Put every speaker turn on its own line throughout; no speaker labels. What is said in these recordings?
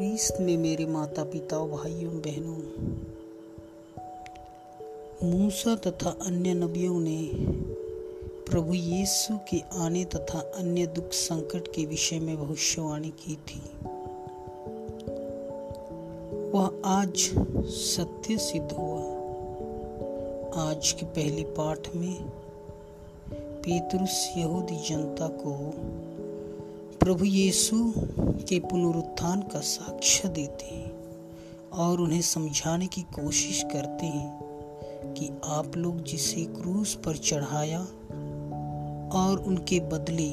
ख्रीस्त में मेरे माता पिता भाइयों, बहनों, मूसा तथा अन्य नबियों ने प्रभु यीशु के आने तथा अन्य दुख संकट के विषय में भविष्यवाणी की थी। वह आज सत्य सिद्ध हुआ। आज के पहले पाठ में पेतरुस यहूदी जनता को प्रभु यीशु के पुनरुत्थान का साक्ष्य देते हैं और उन्हें समझाने की कोशिश करते हैं कि आप लोग जिसे क्रूस पर चढ़ाया और उनके बदले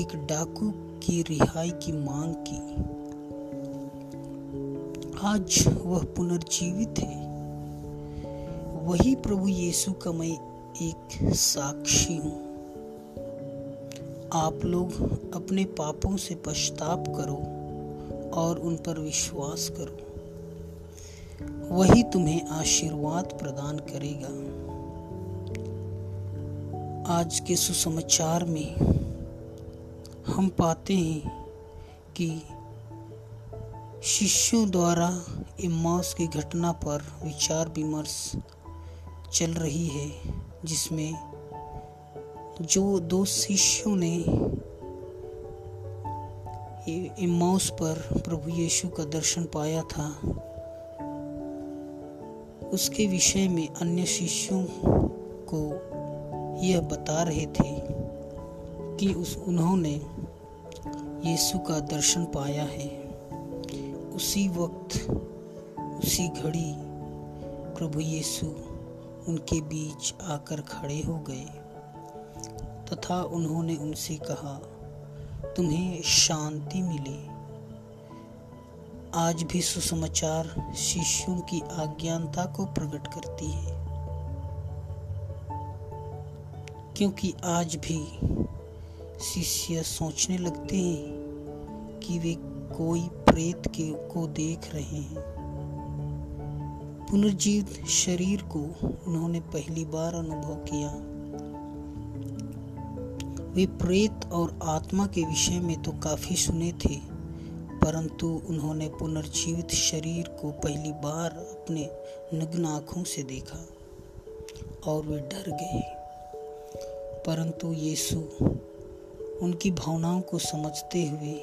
एक डाकू की रिहाई की मांग की। आज वह पुनर्जीवित है। वही प्रभु यीशु का मैं एक साक्षी हूँ। आप लोग अपने पापों से पश्चाताप करो और उन पर विश्वास करो। वही तुम्हें आशीर्वाद प्रदान करेगा। आज के सुसमाचार में हम पाते हैं कि शिष्यों द्वारा इमास की घटना पर विचार विमर्श चल रही है, जिसमें जो दो शिष्यों ने इमाउस पर प्रभु यीशु का दर्शन पाया था, उसके विषय में अन्य शिष्यों को यह बता रहे थे कि उस उन्होंने यीशु का दर्शन पाया है। उसी वक्त, उसी घड़ी प्रभु यीशु उनके बीच आकर खड़े हो गए। तथा उन्होंने उनसे कहा, तुम्हें शांति मिली। आज भी सुसमाचार शिष्यों की अज्ञानता को प्रकट करती है। क्योंकि आज भी शिष्य सोचने लगते हैं कि वे कोई प्रेत के, को देख रहे हैं। पुनर्जीवित शरीर को उन्होंने पहली बार अनुभव किया। वे प्रेत और आत्मा के विषय में तो काफ़ी सुने थे, परंतु उन्होंने पुनर्जीवित शरीर को पहली बार अपने नग्न आँखों से देखा और वे डर गए। परंतु यीशु उनकी भावनाओं को समझते हुए,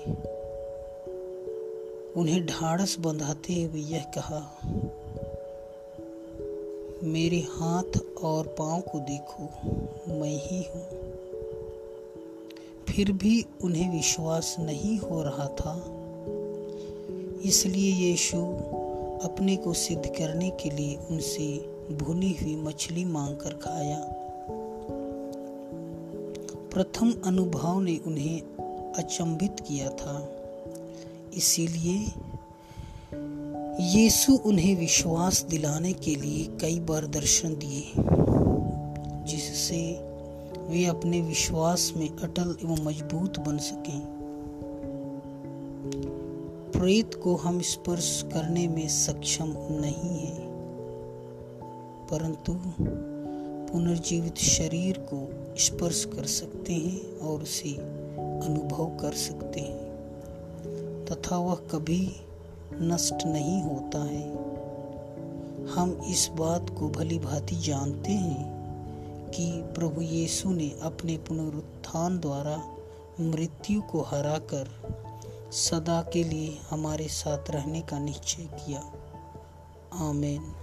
उन्हें ढाड़स बंधाते हुए यह कहा, मेरे हाथ और पाँव को देखो, मैं ही हूँ। फिर भी उन्हें विश्वास नहीं हो रहा था। इसलिए यीशु अपने को सिद्ध करने के लिए उनसे भुनी हुई मछली मांगकर खाया। प्रथम अनुभव ने उन्हें अचंभित किया था। इसीलिए यीशु उन्हें विश्वास दिलाने के लिए कई बार दर्शन दिए, जिससे वे अपने विश्वास में अटल एवं मज़बूत बन सकें। प्रेत को हम स्पर्श करने में सक्षम नहीं हैं, परंतु पुनर्जीवित शरीर को स्पर्श कर सकते हैं और उसे अनुभव कर सकते हैं, तथा वह कभी नष्ट नहीं होता है। हम इस बात को भली भांति जानते हैं कि प्रभु यीशु ने अपने पुनरुत्थान द्वारा मृत्यु को हराकर सदा के लिए हमारे साथ रहने का निश्चय किया। आमेन।